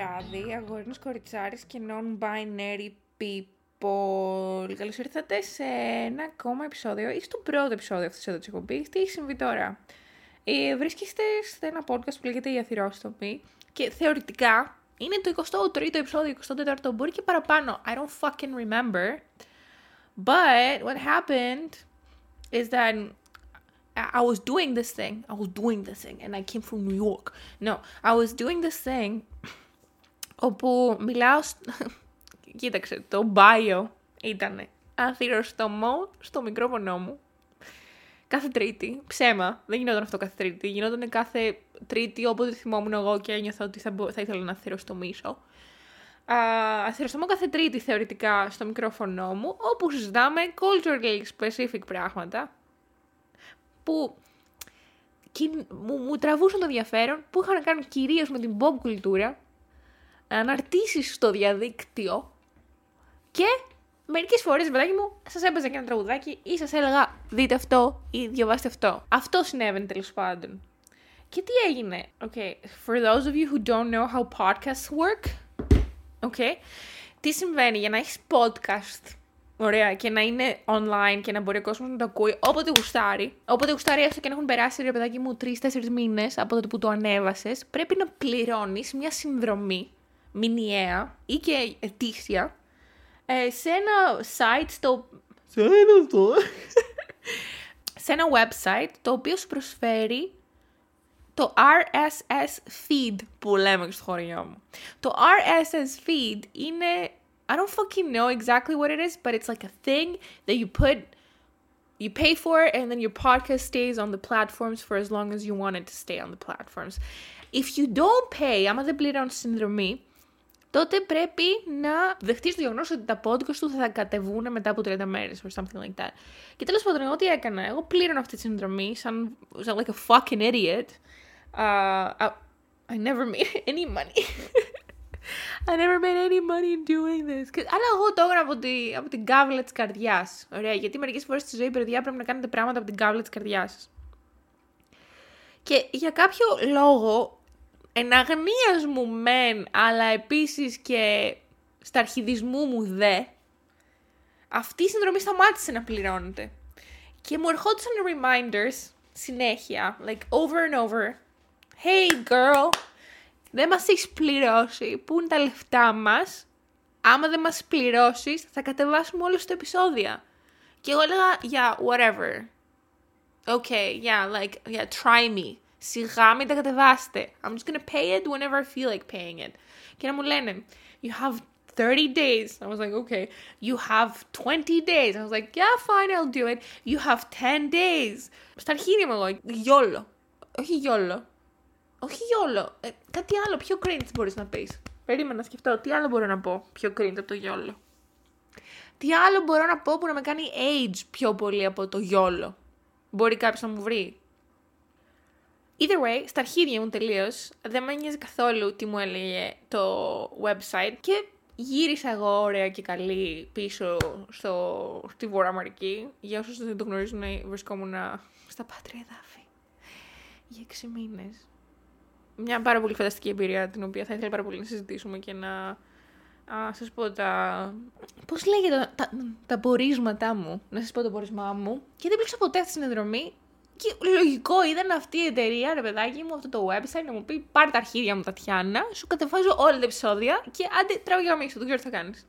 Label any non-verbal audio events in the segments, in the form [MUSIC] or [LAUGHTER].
βράδυ, αγόρινες κοριτσάρες και non-binary people. Καλώς ήρθατε σε ένα ακόμα επεισόδιο ή στο πρώτο επεισόδιο αυτής εδώ της εκπομπής. Τι έχει συμβεί τώρα; Ε, βρίσκεστε σε ένα podcast που λέγεται «Η Αθυρόστομη» και θεωρητικά είναι το 23ο επεισόδιο, 24ο, μπορεί και παραπάνω. I don't fucking remember. But what happened is that I was doing this thing. I was doing this thing and I came from New York. No, I was doing this thing όπου μιλάω... [LAUGHS] Κοίταξε, το bio ήταν αθυροστομό στο μικρόφωνο μου. Κάθε Τρίτη. Ψέμα. Δεν γινόταν αυτό κάθε Τρίτη. Γινόταν κάθε Τρίτη όποτε θυμόμουν εγώ και ένιωθα ότι θα, θα ήθελα να αθυροστομήσω. Uh, αθυροστομώ κάθε Τρίτη θεωρητικά στο μικρόφωνο μου, όπου συζητάμε culturally specific πράγματα που μου, μου τραβούσαν το ενδιαφέρον, που είχαν να κάνουν κυρίως με την pop κουλτούρα, αναρτήσεις στο διαδίκτυο και μερικές φορές, παιδάκι μου, σας έπαιζα και ένα τραγουδάκι ή σας έλεγα δείτε αυτό ή διαβάστε αυτό. Αυτό συνέβαινε τέλος πάντων. Και τι έγινε; Okay, for those of you who don't know how podcasts work, okay, τι συμβαίνει; Για να έχεις podcast Ωραία, και να είναι online και να μπορεί ο κόσμος να το ακούει όποτε γουστάρει. Όποτε γουστάρει, έστω και να έχουν περάσει ρε παιδάκι μου τρει-τέσσερι μήνες από τότε που το ανέβασες, πρέπει να πληρώνεις μια συνδρομή μηνιαία ή και ετήσια ε, σε ένα site στο. Σε ένα αυτό. σε ένα website το οποίο σου προσφέρει το RSS feed που λέμε στο χωριό μου. Το RSS feed είναι I don't fucking know exactly what it is, but it's like a thing that you put, you pay for it, and then your podcast stays on the platforms for as long as you want it to stay on the platforms. If you don't pay, άμα δεν πληρώνεις συνδρομή, τότε πρέπει να δεχτείς το γεγονός ότι τα podcast του θα κατεβούν μετά από 30 μέρες or something like that. Και τέλος πάντων, εγώ τι έκανα. Εγώ πλήρωνα αυτή τη συνδρομή σαν, σαν like a fucking idiot. Uh, I, I never made any money. [LAUGHS] I never made any money doing this. Αλλά εγώ το έκανα από, τη, από την κάβλα της καρδιάς. Ωραία, γιατί μερικές φορές στη ζωή, παιδιά, πρέπει να κάνετε πράγματα από την κάβλα της καρδιάς σας. Και για κάποιο λόγο, εν αγνίας μου μεν, αλλά επίσης και στα αρχιδισμού μου δε, αυτή η συνδρομή σταμάτησε να πληρώνεται. Και μου ερχόντουσαν reminders συνέχεια, like over and over. Hey girl, δεν μας έχεις πληρώσει, πού είναι τα λεφτά μας, άμα δεν μας πληρώσεις θα κατεβάσουμε όλο το επεισόδια. Και εγώ έλεγα, yeah, whatever. Okay, yeah, like, yeah, try me. Σιγά μην τα κατεβάστε. I'm just gonna pay it whenever I feel like paying it. Και να μου λένε, you have 30 days. I was like, okay. You have 20 days. I was like, yeah, fine, I'll do it. You have 10 days. Στα αρχίδια μου εγώ, γιόλο. Όχι γιόλο. Όχι γιόλο. Ε, κάτι άλλο, πιο cringe μπορείς να πεις. Περίμενα να σκεφτώ, τι άλλο μπορώ να πω πιο cringe από το γιόλο. Τι άλλο μπορώ να πω που να με κάνει age πιο πολύ από το γιόλο. Μπορεί κάποιος να μου βρει. Either way, στα αρχίδια μου τελείως, δεν με νοιάζει καθόλου τι μου έλεγε το website και γύρισα εγώ ωραία και καλή πίσω στο, στη Βόρεια Αμερική. Για όσους δεν το γνωρίζουν, βρισκόμουν στα πάτρια εδάφη για 6 μήνες μια πάρα πολύ φανταστική εμπειρία την οποία θα ήθελα πάρα πολύ να συζητήσουμε και να α, σας πω τα... Πώς λέγεται τα, τα πορίσματά μου, να σας πω το πορίσμά μου και δεν πλήξα ποτέ αυτή τη συνδρομή και λογικό ήταν αυτή η εταιρεία, ρε παιδάκι μου, αυτό το website να μου πει πάρε τα αρχίδια μου Τατιάνα, σου κατεβάζω όλα τα επεισόδια και άντε τράβει για γαμίξω, δεν ξέρω τι θα κάνεις.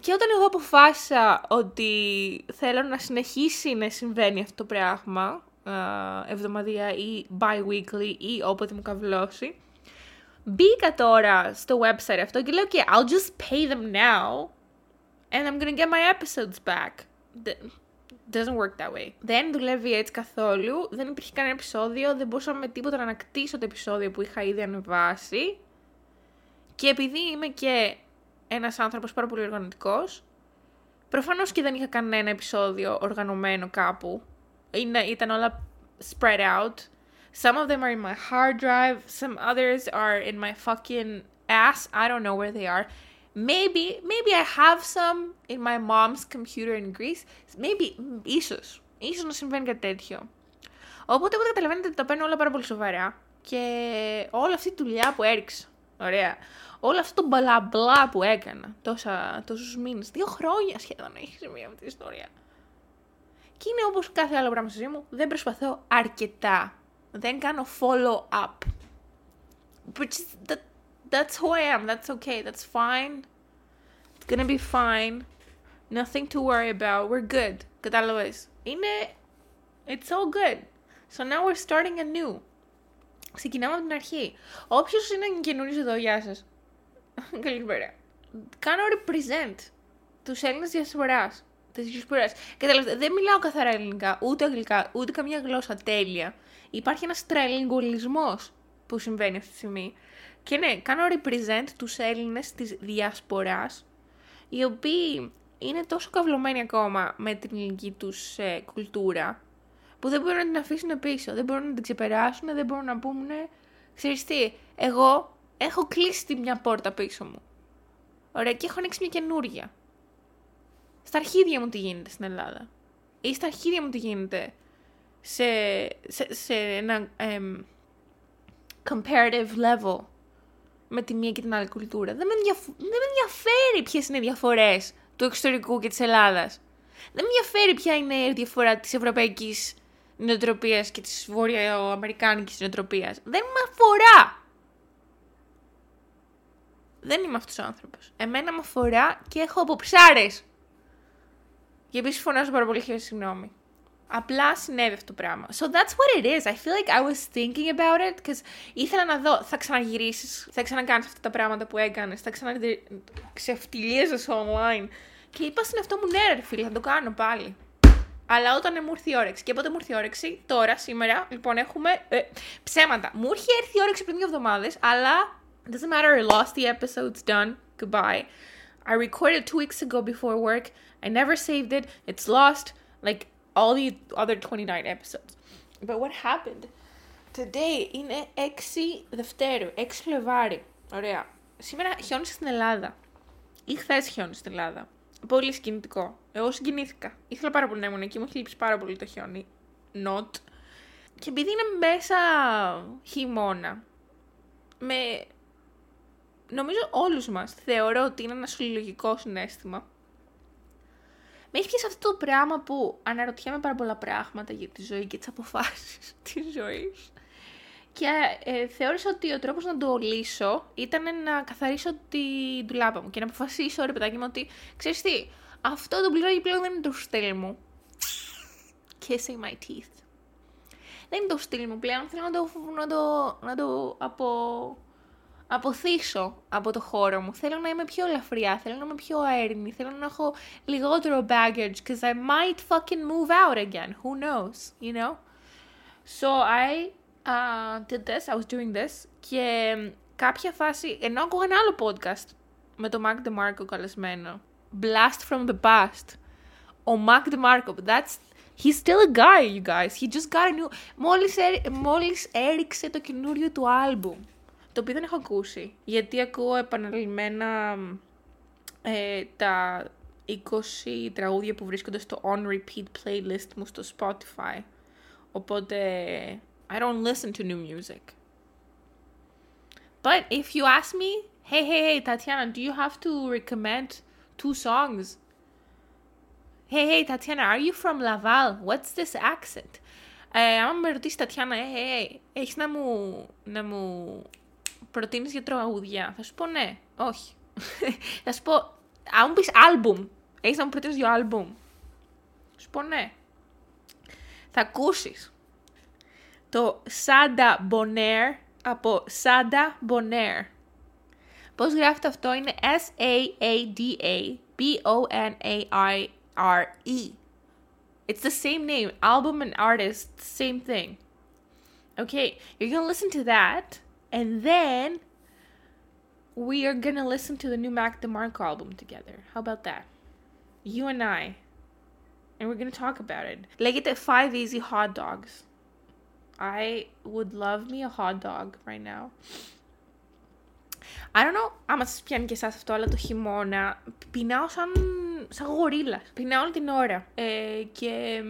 Και όταν εγώ αποφάσισα ότι θέλω να συνεχίσει να συμβαίνει αυτό το πράγμα, εβδομαδία ή bi-weekly ή όποτε μου καβλώσει. Μπήκα τώρα στο website αυτό και λέω okay, I'll just pay them now and I'm gonna get my episodes back. Doesn't work that way. Δεν δουλεύει έτσι καθόλου, δεν υπήρχε κανένα επεισόδιο, δεν μπορούσα με τίποτα να ανακτήσω το επεισόδιο που είχα ήδη ανεβάσει. Και επειδή είμαι και ένας άνθρωπος πάρα πολύ οργανωτικός, προφανώς και δεν είχα κανένα επεισόδιο οργανωμένο κάπου είναι, ήταν όλα spread out. Some of them are in my hard drive. Some others are in my fucking ass. I don't know where they are. Maybe, maybe I have some in my mom's computer in Greece. Maybe, ίσως. Ίσως να συμβαίνει κάτι τέτοιο. Οπότε, οπότε καταλαβαίνετε ότι τα παίρνω όλα πάρα πολύ σοβαρά. Και όλη αυτή η δουλειά που έριξα Ωραία. Όλο αυτό το μπλα μπλα που έκανα τόσα, τόσους μήνες, δύο χρόνια σχεδόν έχει σημαίνει αυτή η ιστορία. Και είναι όπως κάθε άλλο πράγμα στη ζωή μου, δεν προσπαθώ αρκετά. Δεν κάνω follow up. Which is, that, that's who I am, that's okay, that's fine. It's gonna be fine. Nothing to worry about, we're good. Κατάλαβες. Είναι, it's all good. So now we're starting anew. Ξεκινάμε από την αρχή. Όποιο είναι καινούριο εδώ, γεια σα. Καλησπέρα. Κάνω represent του Έλληνε διασπορά. Τη διασπορά. Κατάλαβε, δεν μιλάω καθαρά ελληνικά, ούτε αγγλικά, ούτε καμία γλώσσα τέλεια. Υπάρχει ένα τρελιγκολισμό που συμβαίνει αυτή τη στιγμή. Και ναι, κάνω represent τους Έλληνες της διασποράς, οι οποίοι είναι τόσο καυλωμένοι ακόμα με την ελληνική τους ε, κουλτούρα, που δεν μπορούν να την αφήσουν πίσω, δεν μπορούν να την ξεπεράσουν, δεν μπορούν να πούνε, ξέρεις τι, εγώ έχω κλείσει τη μια πόρτα πίσω μου. Ωραία, και έχω ανοίξει μια καινούρια. Στα αρχίδια μου τι γίνεται στην Ελλάδα; Ή στα αρχίδια μου τι γίνεται σε, σε, σε ένα comparative level με τη μία και την άλλη κουλτούρα. Δεν με, δεν με ενδιαφέρει ποιες είναι οι διαφορές του εξωτερικού και της Ελλάδας. Δεν με ενδιαφέρει ποια είναι η διαφορά της ευρωπαϊκής νοοτροπίας και της βορειοαμερικάνικης νοοτροπίας. Δεν με αφορά. Δεν είμαι αυτός ο άνθρωπος. Εμένα με αφορά και έχω αποψάρες. Και επίσης φωνάζω πάρα πολύ χαίρομαι συγγνώμη. Απλά συνέβη αυτό το πράγμα. So that's what it is. I feel like I was thinking about it, because ήθελα να δω, θα ξαναγυρίσεις, θα ξανακάνεις αυτά τα πράγματα που έκανες, θα ξαναξεφτιλίζεσαι online. Και είπα στην αυτό μου, ναι ρε φίλε, θα το κάνω πάλι. Αλλά όταν μου ήρθε η όρεξη. Και πότε μου ήρθε η όρεξη, τώρα, σήμερα, λοιπόν, έχουμε ε, ψέματα. Μου ήρθε έρθει η όρεξη πριν δύο εβδομάδες, αλλά doesn't matter, I lost the episodes done. Goodbye. I recorded two weeks ago before work. I never saved it. It's lost, like all the other 29 episodes. But what happened? Today είναι 6 Δευτέρου, 6 Φλεβάρι. Ωραία. Σήμερα χιόνισε στην Ελλάδα. Ή χθες χιόνισε στην Ελλάδα. Πολύ συγκινητικό. Εγώ συγκινήθηκα. Ήθελα πάρα πολύ να ήμουν εκεί, μου έχει λείψει πάρα πολύ το χιόνι. Not. Και επειδή είναι μέσα χειμώνα, με... Νομίζω όλους μας θεωρώ ότι είναι ένα συλλογικό συνέστημα. Με έχει πιάσει αυτό το πράγμα που αναρωτιέμαι πάρα πολλά πράγματα για τη ζωή και τις αποφάσεις [LAUGHS] της ζωής. Και ε, θεώρησα ότι ο τρόπος να το λύσω ήταν να καθαρίσω τη ντουλάπα μου και να αποφασίσω, ρε παιδάκι μου, ότι ξέρεις τι, αυτό το πληρώνει πλέον δεν είναι το στυλ μου. Kissing my teeth. Δεν είναι το στυλ μου πλέον, θέλω να το, να το, να το απο, αποθήσω από το χώρο μου. Θέλω να είμαι πιο ελαφριά, θέλω να είμαι πιο αέρινη, θέλω να έχω λιγότερο baggage, because I might fucking move out again. Who knows, you know? So I uh, did this, I was doing this, και κάποια φάση, ενώ ακούγα ένα άλλο podcast με το Mark DeMarco καλεσμένο, blast from the past. Ο Mac DeMarco, that's... He's still a guy, you guys. He just got a new... Μόλις, μόλις έριξε το καινούριο του άλμπουμ. Το οποίο δεν έχω ακούσει. Γιατί ακούω επαναλημμένα ε, τα 20 τραγούδια που βρίσκονται στο on repeat playlist μου στο Spotify. Οπότε, I don't listen to new music. But if you ask me, hey, hey, hey, Tatiana, do you have to recommend two songs. Hey, hey, Tatiana, are you from Laval? What's this accent? Ε, άμα με ρωτήσει Τατιάνα, hey, hey, έχεις να μου, να μου προτείνεις για τραγουδιά. Θα σου πω ναι, όχι. [LAUGHS] θα σου πω, αν μου πεις άλμπουμ, έχεις να μου προτείνεις για άλμπουμ. Θα σου πω ναι. Θα ακούσεις το Sanda Bonaire από Sanda Bonaire. Πώς γράφεται αυτό; Είναι S-A-A-D-A-B-O-N-A-I-R-E. It's the same name, album and artist, same thing. Okay, you're gonna listen to that, and then we are gonna listen to the new Mac DeMarco album together. How about that? You and I. And we're gonna talk about it. Λέγεται Five Easy Hot Dogs. I would love me a hot dog right now. I don't know άμα σας πιάνει και εσάς αυτό, αλλά το χειμώνα πεινάω σαν, σαν γορίλα. Πεινάω όλη την ώρα. Ε, και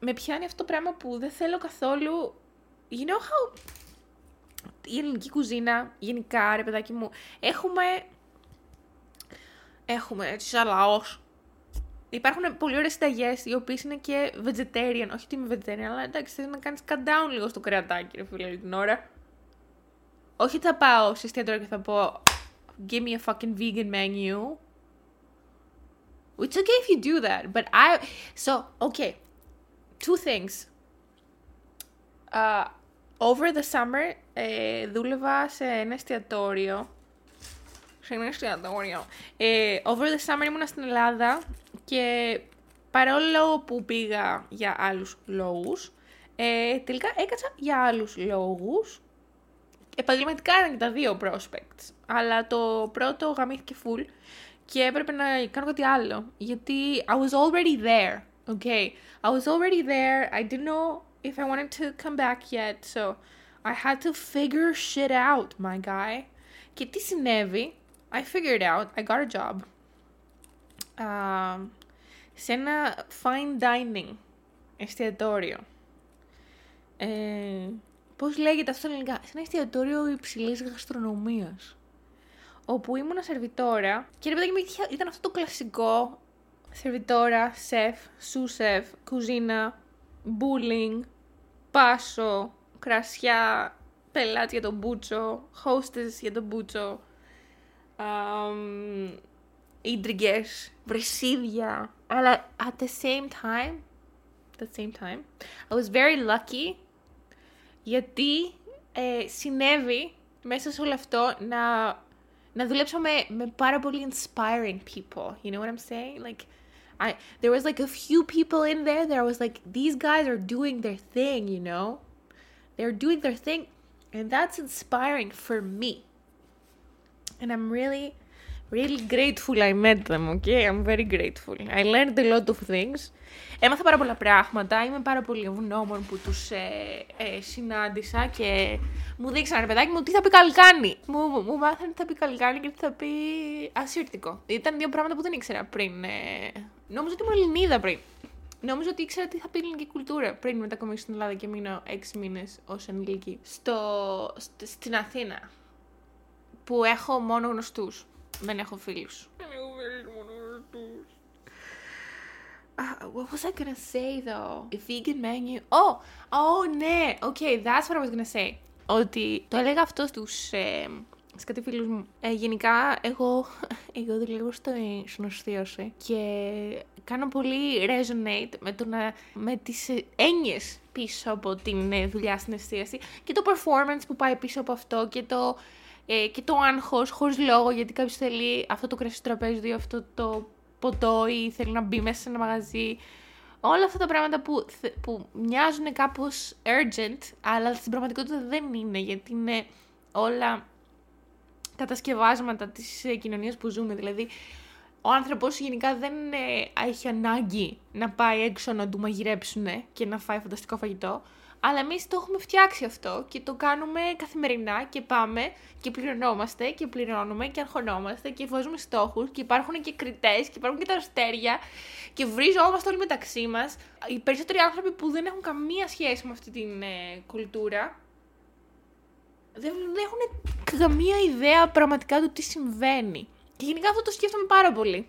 με πιάνει αυτό το πράγμα που δεν θέλω καθόλου... You know how... η ελληνική κουζίνα, γενικά ρε παιδάκι μου, έχουμε... Έχουμε έτσι σαν λαός. Υπάρχουν πολύ ωραίες συνταγές οι οποίες είναι και vegetarian. Όχι ότι είμαι vegetarian, αλλά εντάξει, θέλει να κάνεις cut down λίγο στο κρεατάκι, ρε φίλε, την ώρα. Όχι θα πάω σε εστιατόριο και θα πω Give me a fucking vegan menu. It's okay if you do that, but I. So, okay. Two things. Uh, over the summer ε, δούλευα σε ένα εστιατόριο. Σε ένα εστιατόριο. Ε, over the summer ήμουνα στην Ελλάδα και παρόλο που πήγα για άλλους λόγους, ε, τελικά έκατσα για άλλους λόγους. Επαγγελματικά ήταν και τα δύο prospects, αλλά το πρώτο γαμήθηκε full και έπρεπε να κάνω κάτι άλλο, γιατί I was already there, okay? I was already there, I didn't know if I wanted to come back yet, so I had to figure shit out, my guy. Και τι συνέβη, I figured out, I got a job. Uh, σε ένα fine dining εστιατόριο. Ε, πώς λέγεται αυτό ελληνικά, σε ένα εστιατόριο υψηλής γαστρονομίας. Όπου ήμουν σερβιτόρα και ρε παιδάκι ήταν αυτό το κλασικό σερβιτόρα, σεφ, σου σεφ, κουζίνα, bullying, πάσο, κρασιά, πελάτη για τον μπούτσο, hostess για τον μπούτσο, um, ίντριγκες, βρεσίδια. Αλλά at the same time, the same time, I was very lucky γιατί ε, συνέβη μέσα σε όλο αυτό να, να δουλέψω με, με πάρα πολύ inspiring people. You know what I'm saying? Like, I there was like a few people in there that I was like, these guys are doing their thing, you know? They're doing their thing, and that's inspiring for me. And I'm really Really grateful I met them, okay? I'm very grateful. I learned a lot of things. Έμαθα πάρα πολλά πράγματα. Είμαι πάρα πολύ ευγνώμων που τους ε, ε, συνάντησα και μου δείξαν, ρε παιδάκι μου, τι θα πει καλκάνι. Μου, μου μάθανε τι θα πει καλκάνι και τι θα πει ασύρτικο. Ήταν δύο πράγματα που δεν ήξερα πριν. Ε, νόμιζα ότι ήμουν Ελληνίδα πριν. Νόμιζα ότι ήξερα τι θα πει ελληνική κουλτούρα πριν μετακομίσω στην Ελλάδα και μείνω έξι μήνες ως ενήλικη στο, στην Αθήνα. Που έχω μόνο γνωστούς. Δεν έχω φίλους. Δεν έχω φίλους μόνο τους. Uh, what was I gonna say though? A vegan menu. Oh, oh ναι. Okay, that's what I was gonna say. Ότι το έλεγα αυτό στους, ε, σε κάτι φίλους μου. Ε, γενικά, εγώ, [LAUGHS] εγώ δουλεύω στο συνοστίωση και κάνω πολύ resonate με, το να, με τις έννοιες πίσω από την ε, δουλειά στην εστίαση και το performance που πάει πίσω από αυτό και το ε, και το άγχος χωρίς λόγο γιατί κάποιος θέλει αυτό το κρασί στο τραπέζι ή αυτό το ποτό ή θέλει να μπει μέσα σε ένα μαγαζί. Όλα αυτά τα πράγματα που, που μοιάζουν κάπως urgent, αλλά στην πραγματικότητα δεν είναι, γιατί είναι όλα κατασκευάσματα της ε, κοινωνίας που ζούμε. Δηλαδή, ο άνθρωπος γενικά δεν ε, έχει ανάγκη να πάει έξω να του μαγειρέψουν και να φάει φανταστικό φαγητό. Αλλά εμείς το έχουμε φτιάξει αυτό και το κάνουμε καθημερινά και πάμε και πληρωνόμαστε και πληρώνουμε και αρχωνόμαστε και βάζουμε στόχους και υπάρχουν και κριτές και υπάρχουν και τα αστέρια και βριζόμαστε όλοι μεταξύ μας. Οι περισσότεροι άνθρωποι που δεν έχουν καμία σχέση με αυτή την ε, κουλτούρα δεν, δεν έχουν καμία ιδέα πραγματικά του τι συμβαίνει. Και γενικά αυτό το σκέφτομαι πάρα πολύ.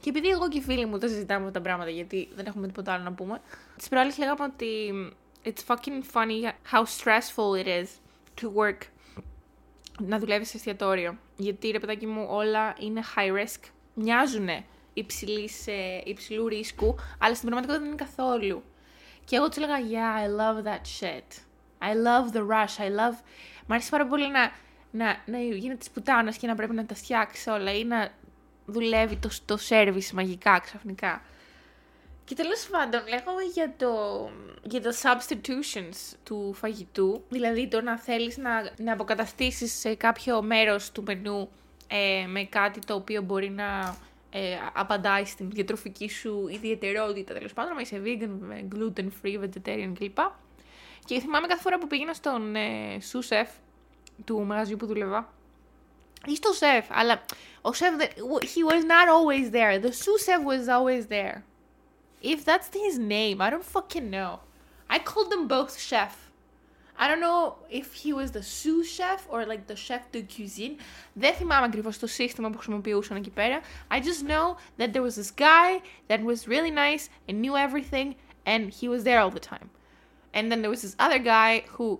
Και επειδή εγώ και οι φίλοι μου τα συζητάμε αυτά τα πράγματα, γιατί δεν έχουμε τίποτα άλλο να πούμε, τι προάλλε λέγαμε ότι it's fucking funny how stressful it is to work. Να δουλεύεις σε εστιατόριο. Γιατί ρε παιδάκι μου όλα είναι high risk. Μοιάζουν υψηλής, υψηλού ρίσκου, αλλά στην πραγματικότητα δεν είναι καθόλου. Και εγώ του έλεγα, yeah, I love that shit. I love the rush. I love... Μ' αρέσει πάρα πολύ να, να, να γίνεται της πουτάνας και να πρέπει να τα φτιάξει όλα ή να δουλεύει το, το service μαγικά ξαφνικά. Και τέλος πάντων, λέγαμε για το, για το substitutions του φαγητού, δηλαδή το να θέλεις να, να αποκαταστήσεις σε κάποιο μέρος του μενού ε, με κάτι το οποίο μπορεί να ε, απαντάει στην διατροφική σου ιδιαιτερότητα, τέλος πάντων, να είσαι vegan, gluten free, vegetarian κλπ. Και θυμάμαι κάθε φορά που πήγαινα στον ε, σου σεφ του μαγαζιού που δούλευα, ή στο σεφ, αλλά ο σεφ, he was not always there. The sous chef was always there. If that's his name, I don't fucking know. I called them both chef. I don't know if he was the sous chef or like the chef de cuisine. Δεν θυμάμαι ακριβώς το σύστημα που χρησιμοποιούσαν εκεί πέρα. I just know that there was this guy that was really nice and knew everything and he was there all the time. And then there was this other guy who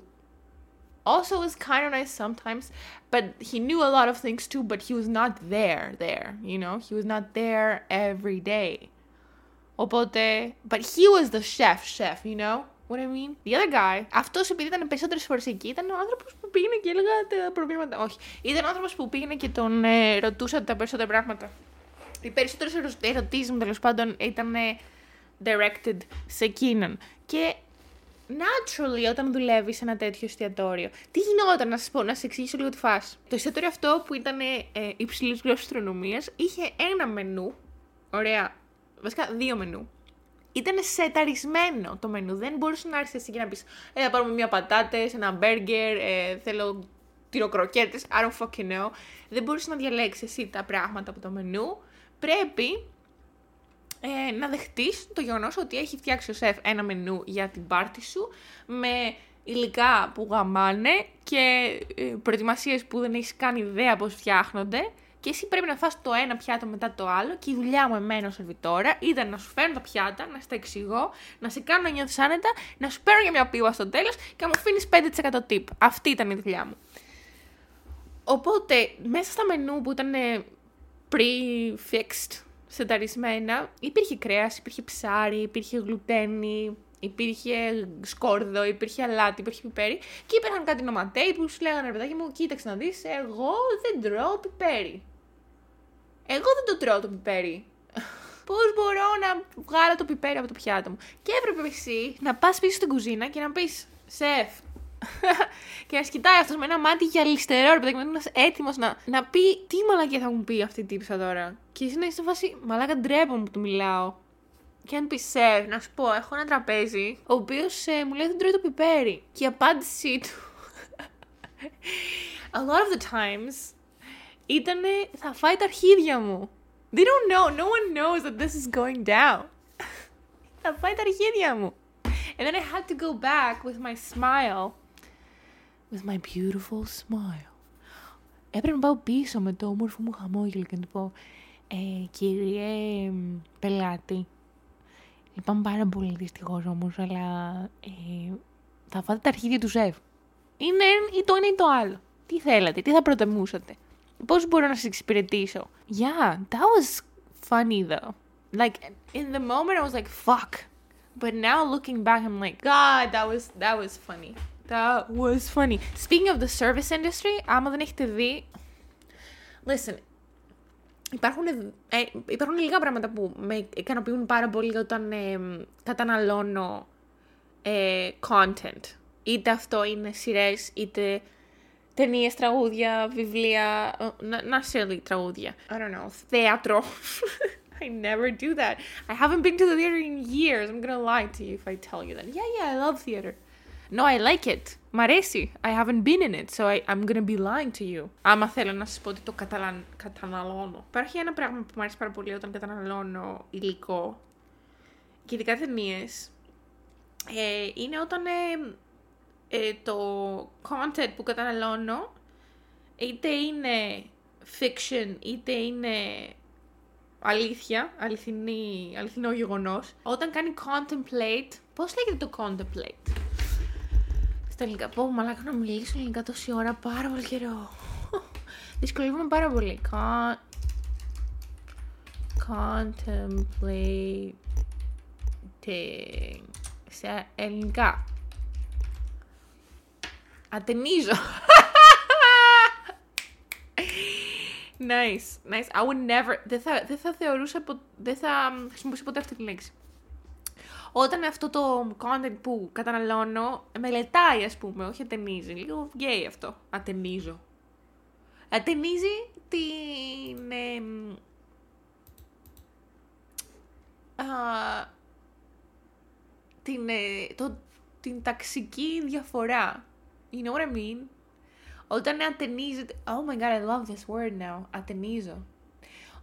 also was kind of nice sometimes, but he knew a lot of things too, but he was not there there, you know? He was not there every day. Οπότε, but he was the chef chef, you know? What I mean? The other guy, αυτός επειδή ήταν περισσότερες φορές εκεί, ήταν ο άνθρωπος που πήγαινε και έλεγα τα προβλήματα. Όχι. Ήταν ο άνθρωπος που πήγαινε και τον ε, ρωτούσα τα περισσότερα πράγματα. Οι περισσότερες ερω- ερωτήσεις μου τέλο πάντων ήταν ε, directed σε εκείνον. Και naturally όταν δουλεύεις σε ένα τέτοιο εστιατόριο. Τι γινόταν, να σας πω, να σας εξηγήσω λίγο τη φάση. Το εστιατόριο αυτό που ήταν ε, υψηλής γλωσσοστρονομία είχε ένα μενού. Ωραία. Βασικά δύο μενού. Ήταν σεταρισμένο το μενού. Δεν μπορούσε να έρθει εσύ και να πεις: Ε, θα πάρουμε μία πατάτες, ένα μπέργκερ, ε, θέλω τυροκροκέτες. I don't fucking know. Δεν μπορούσες να διαλέξεις εσύ τα πράγματα από το μενού. Πρέπει ε, να δεχτείς το γεγονός ότι έχει φτιάξει ο σεφ ένα μενού για την πάρτι σου με υλικά που γαμάνε και ε, προετοιμασίες που δεν έχεις καν ιδέα πώς φτιάχνονται και εσύ πρέπει να φας το ένα πιάτο μετά το άλλο και η δουλειά μου εμένα ως σερβιτόρα ήταν να σου φέρνω τα πιάτα, να στα εξηγώ, να σε κάνω να νιώθεις άνετα, να σου παίρνω για μια πίβα στο τέλος και να μου αφήνεις 5% tip. Αυτή ήταν η δουλειά μου. Οπότε, μέσα στα μενού που ήταν ε, pre-fixed, σεταρισμένα, υπήρχε κρέας, υπήρχε ψάρι, υπήρχε γλουτένι, υπήρχε σκόρδο, υπήρχε αλάτι, υπήρχε πιπέρι και υπήρχαν κάτι νοματέοι που σου λέγανε ρε παιδάκι μου, κοίταξε να δεις, εγώ δεν τρώω πιπέρι. Εγώ δεν το τρώω το πιπέρι. [LAUGHS] Πώς μπορώ να βγάλω το πιπέρι από το πιάτο μου; Και έπρεπε εσύ να πας πίσω στην κουζίνα και να πεις Σεφ. Και να σκητάει αυτός με ένα μάτι γυαλιστερό, ρε παιδάκι μου, ένας έτοιμος να, να πει τι μαλακία θα μου πει αυτή η τύψα τώρα. Και εσύ να είσαι σε φάση μαλάκα ντρέπομαι που του μιλάω. Και αν πεις Σεφ, να σου πω, έχω ένα τραπέζι, ο οποίος ε, μου λέει δεν τρώει το πιπέρι. Και η απάντησή του. [LAUGHS] A lot of the times ήτανε θα φάει τα αρχίδια μου. They don't know. No one knows that this is going down. [LAUGHS] θα φάει τα αρχίδια μου. And then I had to go back with my smile. With my beautiful smile. Έπρεπε να πάω πίσω με το όμορφο μου χαμόγελο και να του πω ε, κύριε μ, πελάτη, λυπάμαι πάρα πολύ δυστυχώς όμως, αλλά ε, θα φάτε τα αρχίδια του σεφ. Είναι ή το ένα ή το άλλο. Τι θέλατε, τι θα προτιμούσατε. Πώς μπορώ να σας εξυπηρετήσω. Yeah, that was funny though. Like, in the moment I was like, fuck. But now looking back, I'm like, God, that was, that was funny. That was funny. Speaking of the service industry, άμα δεν έχετε δει. Listen, υπάρχουν, ε, υπάρχουν λίγα πράγματα που με ικανοποιούν πάρα πολύ όταν ε, καταναλώνω ε, content. Είτε αυτό είναι σειρέ, είτε ταινίε, τραγούδια, βιβλία. Not necessarily τραγούδια. I don't know. Θέατρο. [LAUGHS] I never do that. I haven't been to the theater in years. I'm gonna lie to you if I tell you that. Yeah, yeah, I love theater. No, I like it. Μ' αρέσει. I haven't been in it, so I, I'm gonna be lying to you. Άμα θέλω να σας πω ότι το καταλα... καταναλώνω. Υπάρχει ένα πράγμα που μου αρέσει πάρα πολύ όταν καταναλώνω υλικό και ειδικά ταινίες. Ε, είναι όταν ε, ε, το content που καταναλώνω είτε είναι fiction είτε είναι αλήθεια, αληθινή, αληθινό γεγονός. Όταν κάνει contemplate, πώς λέγεται το contemplate? Στα ελληνικά, πω μαλάκα να μιλήσω ελληνικά τόση ώρα, πάρα πολύ καιρό. Δυσκολεύομαι πάρα πολύ. Con... Contemplating. Σε ελληνικά. Ατενίζω. nice, nice. I would never... Δεν θα, δεν θα θεωρούσα... πο- Δεν θα χρησιμοποιήσω ποτέ αυτή τη λέξη. Όταν αυτό το content που καταναλώνω μελετάει, ας πούμε, όχι ατενίζει. Λίγο γκέι αυτό. Ατενίζω. Ατενίζει την... εμ, α, την, ε, το, την ταξική διαφορά. You know what I mean? Όταν ατενίζεται... Oh my god, I love this word now. Ατενίζω.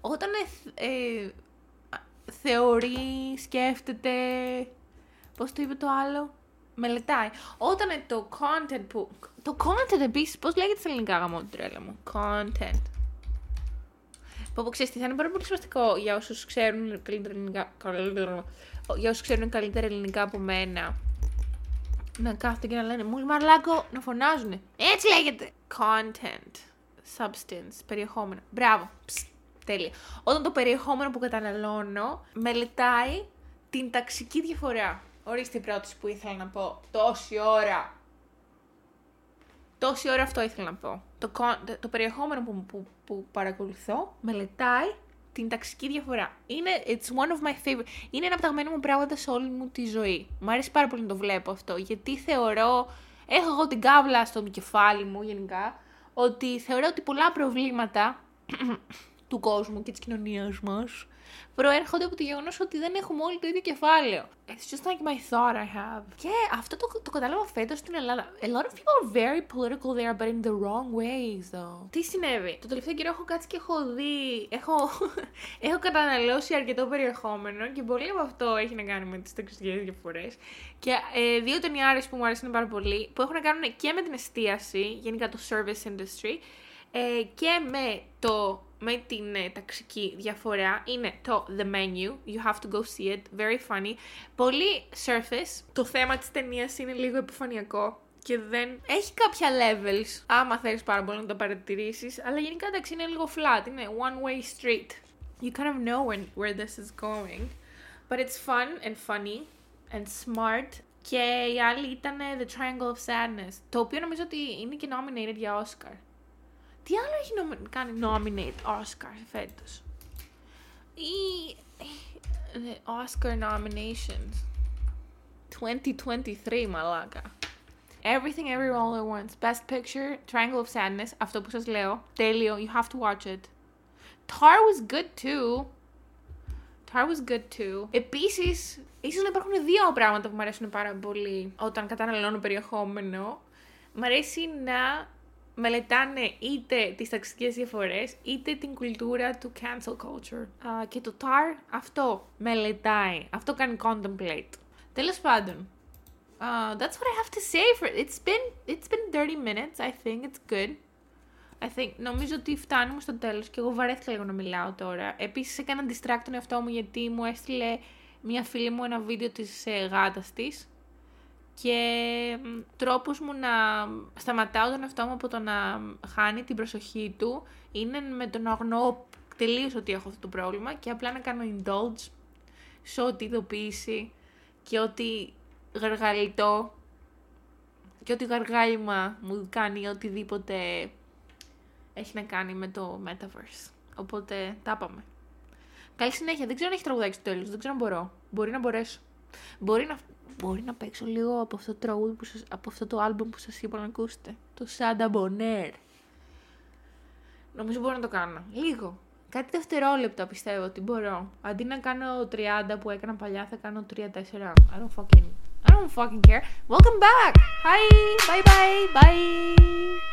Όταν ε, ε, α, θεωρεί, σκέφτεται... Πώς το είπε το άλλο; Μελετάει. Όταν είναι το content που... Το content επίσης, πώς λέγεται στα ελληνικά γαμό την τρέλα μου. Content. Που που ξέρεις τι θα είναι πάρα πολύ σημαντικό για όσους ξέρουν καλύτερα ελληνικά, καλύτερα, για όσους ξέρουν καλύτερα ελληνικά από μένα. Να κάθονται και να λένε Μούλη Μαρλάκο να φωνάζουν. Έτσι λέγεται. Content. Substance. Περιεχόμενο. Μπράβο. Ψ, τέλεια. Όταν το περιεχόμενο που καταναλώνω μελετάει την ταξική διαφορά. Ορίστε η πρόταση που ήθελα να πω. Τόση ώρα. Τόση ώρα αυτό ήθελα να πω. Το, con- το περιεχόμενο που, που, που παρακολουθώ μελετάει την ταξική διαφορά. Είναι, it's one of my favorite. Είναι ένα από τα αγαπημένα μου πράγματα σε όλη μου τη ζωή. Μου αρέσει πάρα πολύ να το βλέπω αυτό, γιατί θεωρώ, έχω εγώ την κάβλα στο κεφάλι μου γενικά, ότι θεωρώ ότι πολλά προβλήματα του κόσμου και της κοινωνίας μας προέρχονται από το γεγονός ότι δεν έχουμε όλοι το ίδιο κεφάλαιο. It's just like my thought I have. Και αυτό το, το κατάλαβα φέτος στην Ελλάδα. A lot of people are very political there, but in the wrong ways, though. Τι συνέβη; Το τελευταίο καιρό έχω κάτσει και έχω δει. Έχω, [LAUGHS] έχω καταναλώσει αρκετό περιεχόμενο και πολύ από αυτό έχει να κάνει με τις ταξιδιέ διαφορές. Και ε, δύο ταινιάρες που μου αρέσουν πάρα πολύ, που έχουν να κάνουν και με την εστίαση, γενικά το service industry, ε, και με το με την ε, ταξική διαφορά είναι το The Menu. You have to go see it. Very funny. Πολύ surface. Το θέμα της ταινίας είναι λίγο επιφανειακό και δεν έχει κάποια levels άμα θέλεις πάρα πολύ να το παρατηρήσεις αλλά γενικά εντάξει είναι λίγο flat, είναι one way street. You kind of know when, where this is going. But it's fun and funny and smart. Και η άλλη ήταν The Triangle of Sadness, το οποίο νομίζω ότι είναι και nominated για Oscar. Τι άλλο έχει νομ- κάνει nominate Oscar φέτος; Ή... ε, Oscar nominations. 2023, μαλάκα. Everything Everywhere All at Once. Best Picture, Triangle of Sadness. Αυτό που σας λέω. Τέλειο. You have to watch it. Tar was good too. Tar was good too. Επίσης, ίσως να υπάρχουν δύο πράγματα που μου αρέσουν πάρα πολύ όταν καταναλώνω περιεχόμενο. Μ' αρέσει να μελετάνε είτε τις ταξικές διαφορές, είτε την κουλτούρα του cancel culture. Α, και το TAR αυτό μελετάει, αυτό κάνει contemplate. Τέλος πάντων, uh, that's what I have to say for it. It's been, it's been 30 minutes, I think it's good. I think, νομίζω ότι φτάνουμε στο τέλος και εγώ βαρέθηκα λίγο να μιλάω τώρα. Επίσης έκανα distract τον εαυτό μου γιατί μου έστειλε μια φίλη μου ένα βίντεο της ε, γάτας της και μ, τρόπος μου να σταματάω τον εαυτό μου από το να χάνει την προσοχή του είναι με το να αγνοώ τελείως ότι έχω αυτό το πρόβλημα και απλά να κάνω indulge σε ό,τι ειδοποίηση και ό,τι γαργαλιτό και ό,τι γαργάλιμα μου κάνει οτιδήποτε έχει να κάνει με το Metaverse. Οπότε τα είπαμε. Καλή συνέχεια. Δεν ξέρω αν έχει τραγουδάκι στο τέλος. Δεν ξέρω αν μπορώ. Μπορεί να μπορέσω. Μπορεί να, μπορεί να παίξω λίγο από αυτό το τραγούδι, που σας, από αυτό το άλμπουμ που σας είπα να ακούσετε. Το Santa Bonner. Νομίζω μπορώ να το κάνω. Λίγο. Κάτι δευτερόλεπτα πιστεύω ότι μπορώ. Αντί να κάνω 30 που έκανα παλιά, θα κάνω 3-4. I don't fucking... I don't fucking care. Welcome back! Hi! Bye bye! Bye!